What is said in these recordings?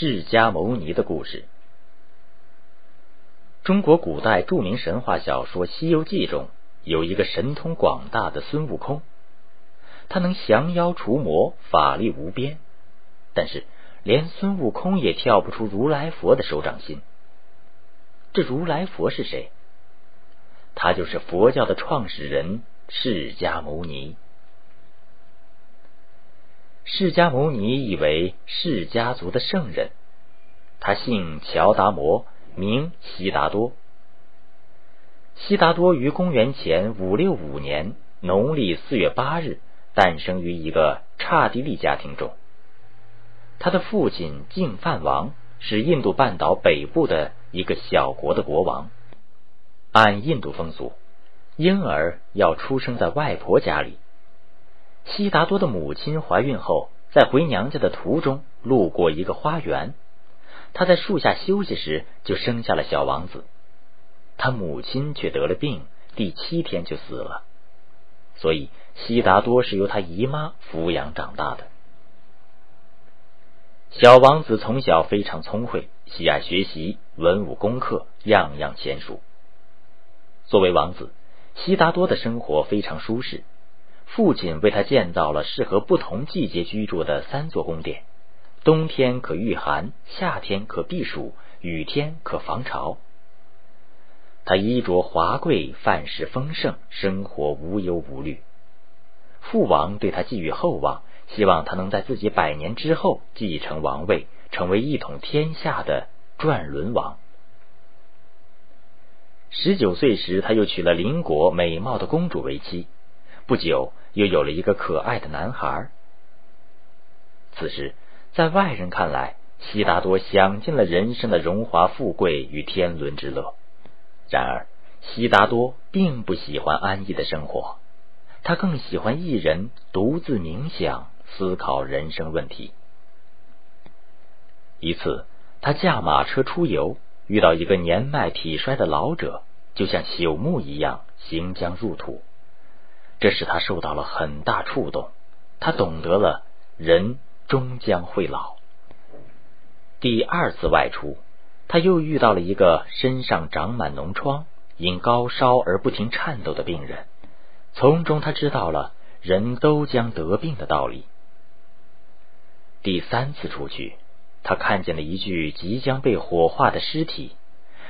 释迦牟尼的故事。中国古代著名神话小说《西游记》中有一个神通广大的孙悟空，他能降妖除魔，法力无边。但是，连孙悟空也跳不出如来佛的手掌心。这如来佛是谁？他就是佛教的创始人释迦牟尼。释迦牟尼以为释家族的圣人，他姓乔达摩，名悉达多。悉达多于公元前五六五年农历四月八日诞生于一个刹帝利家庭中。他的父亲净饭王是印度半岛北部的一个小国的国王。按印度风俗，婴儿要出生在外婆家里。悉达多的母亲怀孕后，在回娘家的途中路过一个花园，他在树下休息时就生下了小王子。他母亲却得了病，第七天就死了，所以悉达多是由他姨妈抚养长大的。小王子从小非常聪慧，喜爱学习，文武功课样样娴熟。作为王子，悉达多的生活非常舒适。父亲为他建造了适合不同季节居住的三座宫殿，冬天可御寒，夏天可避暑，雨天可防潮。他衣着华贵，饭食丰盛，生活无忧无虑。父王对他寄予厚望，希望他能在自己百年之后继承王位，成为一统天下的转轮王。十九岁时，他又娶了邻国美貌的公主为妻。不久，又有了一个可爱的男孩。此时，在外人看来，悉达多享尽了人生的荣华富贵与天伦之乐。然而，悉达多并不喜欢安逸的生活，他更喜欢一人独自冥想、思考人生问题。一次，他驾马车出游，遇到一个年迈体衰的老者，就像朽木一样，行将入土。这使他受到了很大触动，他懂得了人终将会老。第二次外出，他又遇到了一个身上长满脓疮、因高烧而不停颤抖的病人，从中他知道了人都将得病的道理。第三次出去，他看见了一具即将被火化的尸体，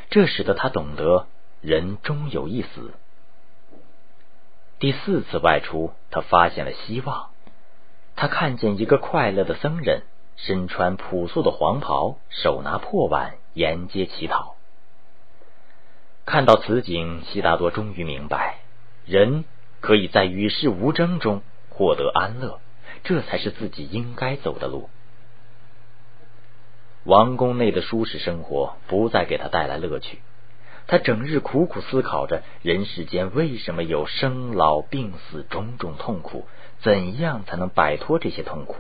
这使得他懂得人终有一死。第四次外出，他发现了希望。他看见一个快乐的僧人，身穿朴素的黄袍，手拿破碗，沿街乞讨。看到此景，悉达多终于明白，人可以在与世无争中获得安乐，这才是自己应该走的路。王宫内的舒适生活不再给他带来乐趣。他整日苦苦思考着人世间为什么有生老病死种种痛苦，怎样才能摆脱这些痛苦？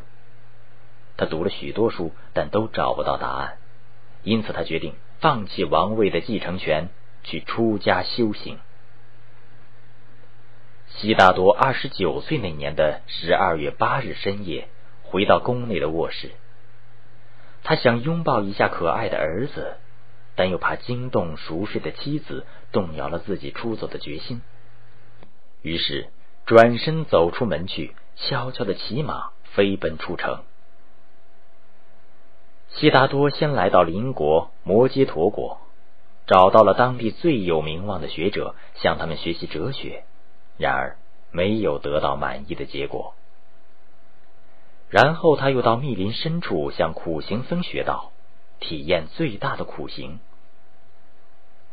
他读了许多书，但都找不到答案，因此他决定放弃王位的继承权，去出家修行。悉达多二十九岁那年的十二月八日深夜，回到宫内的卧室，他想拥抱一下可爱的儿子。但又怕惊动熟睡的妻子，动摇了自己出走的决心，于是转身走出门去，悄悄的骑马飞奔出城。悉达多先来到邻国摩揭陀国，找到了当地最有名望的学者，向他们学习哲学，然而没有得到满意的结果。然后他又到密林深处向苦行僧学道，体验最大的苦行。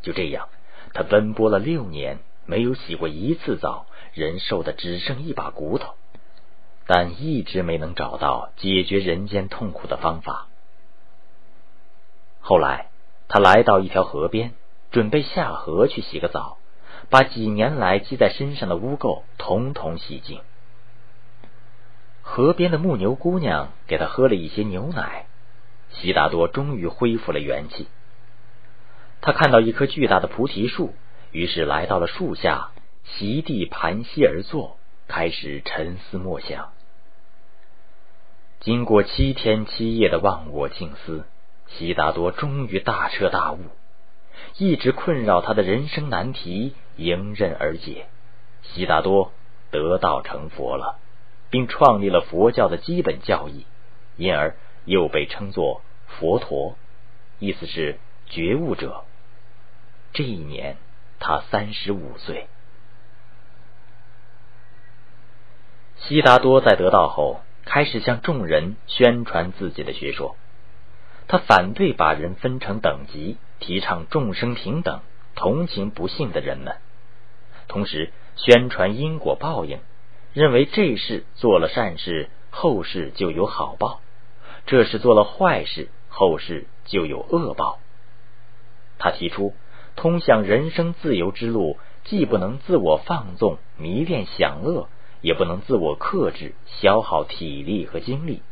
就这样，他奔波了六年，没有洗过一次澡，人瘦的只剩一把骨头，但一直没能找到解决人间痛苦的方法。后来，他来到一条河边，准备下河去洗个澡，把几年来积在身上的污垢统统洗净。河边的牧牛姑娘给他喝了一些牛奶，悉达多终于恢复了元气。他看到一棵巨大的菩提树，于是来到了树下，席地盘膝而坐，开始沉思默想。经过七天七夜的忘我静思，悉达多终于大彻大悟，一直困扰他的人生难题迎刃而解。悉达多得道成佛了，并创立了佛教的基本教义，因而又被称作佛陀，意思是觉悟者。这一年，他三十五岁。悉达多在得道后，开始向众人宣传自己的学说。他反对把人分成等级，提倡众生平等，同情不幸的人们，同时宣传因果报应，认为这事做了善事，后世就有好报；这是做了坏事，后世就有恶报。他提出，通向人生自由之路，既不能自我放纵、迷恋享乐，也不能自我克制、消耗体力和精力，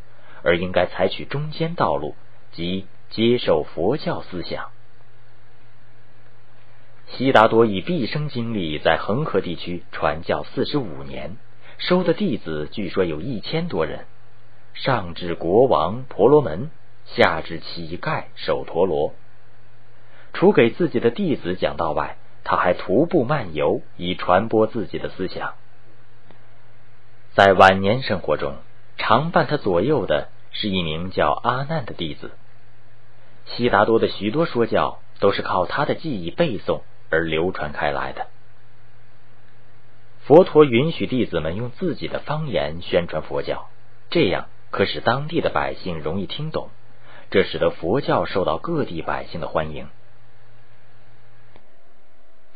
而应该采取中间道路。即接受佛教思想。悉达多以毕生精力在恒河地区传教四十五年，收的弟子据说有一千多人，上至国王婆罗门，下至乞丐首陀罗。除给自己的弟子讲道外，他还徒步漫游，以传播自己的思想。在晚年生活中，常伴他左右的是一名叫阿难的弟子。悉达多的许多说教都是靠他的记忆背诵而流传开来的。佛陀允许弟子们用自己的方言宣传佛教，这样可使当地的百姓容易听懂，这使得佛教受到各地百姓的欢迎。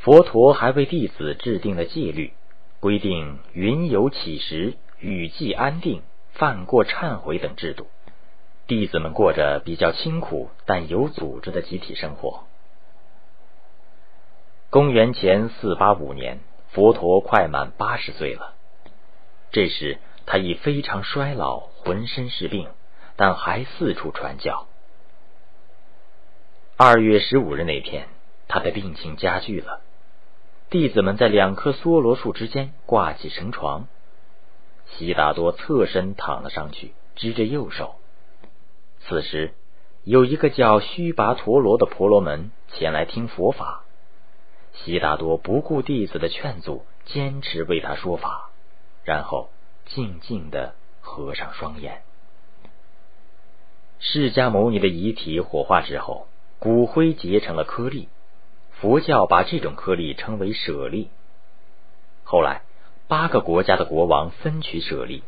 佛陀还为弟子制定了戒律，规定云游乞食、雨季安定、犯过忏悔等制度。弟子们过着比较清苦但有组织的集体生活。公元前四八五年，佛陀快满八十岁了。这时他已非常衰老，浑身是病，但还四处传教。二月十五日那天，他的病情加剧了。弟子们在两棵梭罗树之间挂起绳床，悉达多侧身躺了上去，支着右手。此时，有一个叫须跋陀罗的婆罗门前来听佛法。悉达多不顾弟子的劝阻，坚持为他说法，然后静静的合上双眼。释迦牟尼的遗体火化之后，骨灰结成了颗粒，佛教把这种颗粒称为舍利。后来，八个国家的国王分取舍利，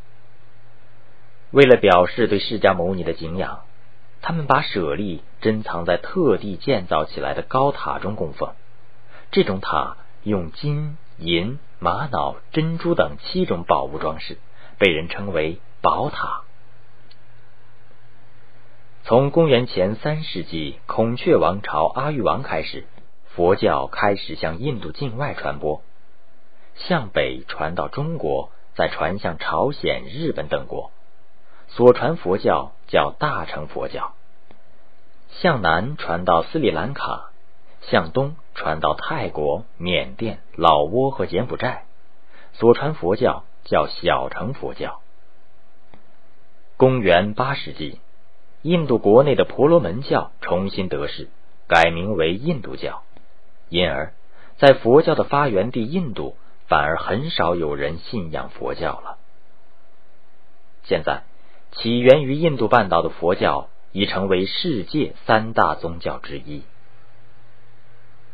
为了表示对释迦牟尼的敬仰。他们把舍利珍藏在特地建造起来的高塔中供奉。这种塔用金银、玛瑙、珍珠等七种宝物装饰，被人称为宝塔。从公元前三世纪孔雀王朝阿育王开始，佛教开始向印度境外传播，向北传到中国，再传向朝鲜、日本等国。所传佛教叫大乘佛教，向南传到斯里兰卡，向东传到泰国、缅甸、老挝和柬埔寨，所传佛教叫小乘佛教。公元八世纪，印度国内的婆罗门教重新得势，改名为印度教，因而，在佛教的发源地印度，反而很少有人信仰佛教了。现在。起源于印度半岛的佛教已成为世界三大宗教之一。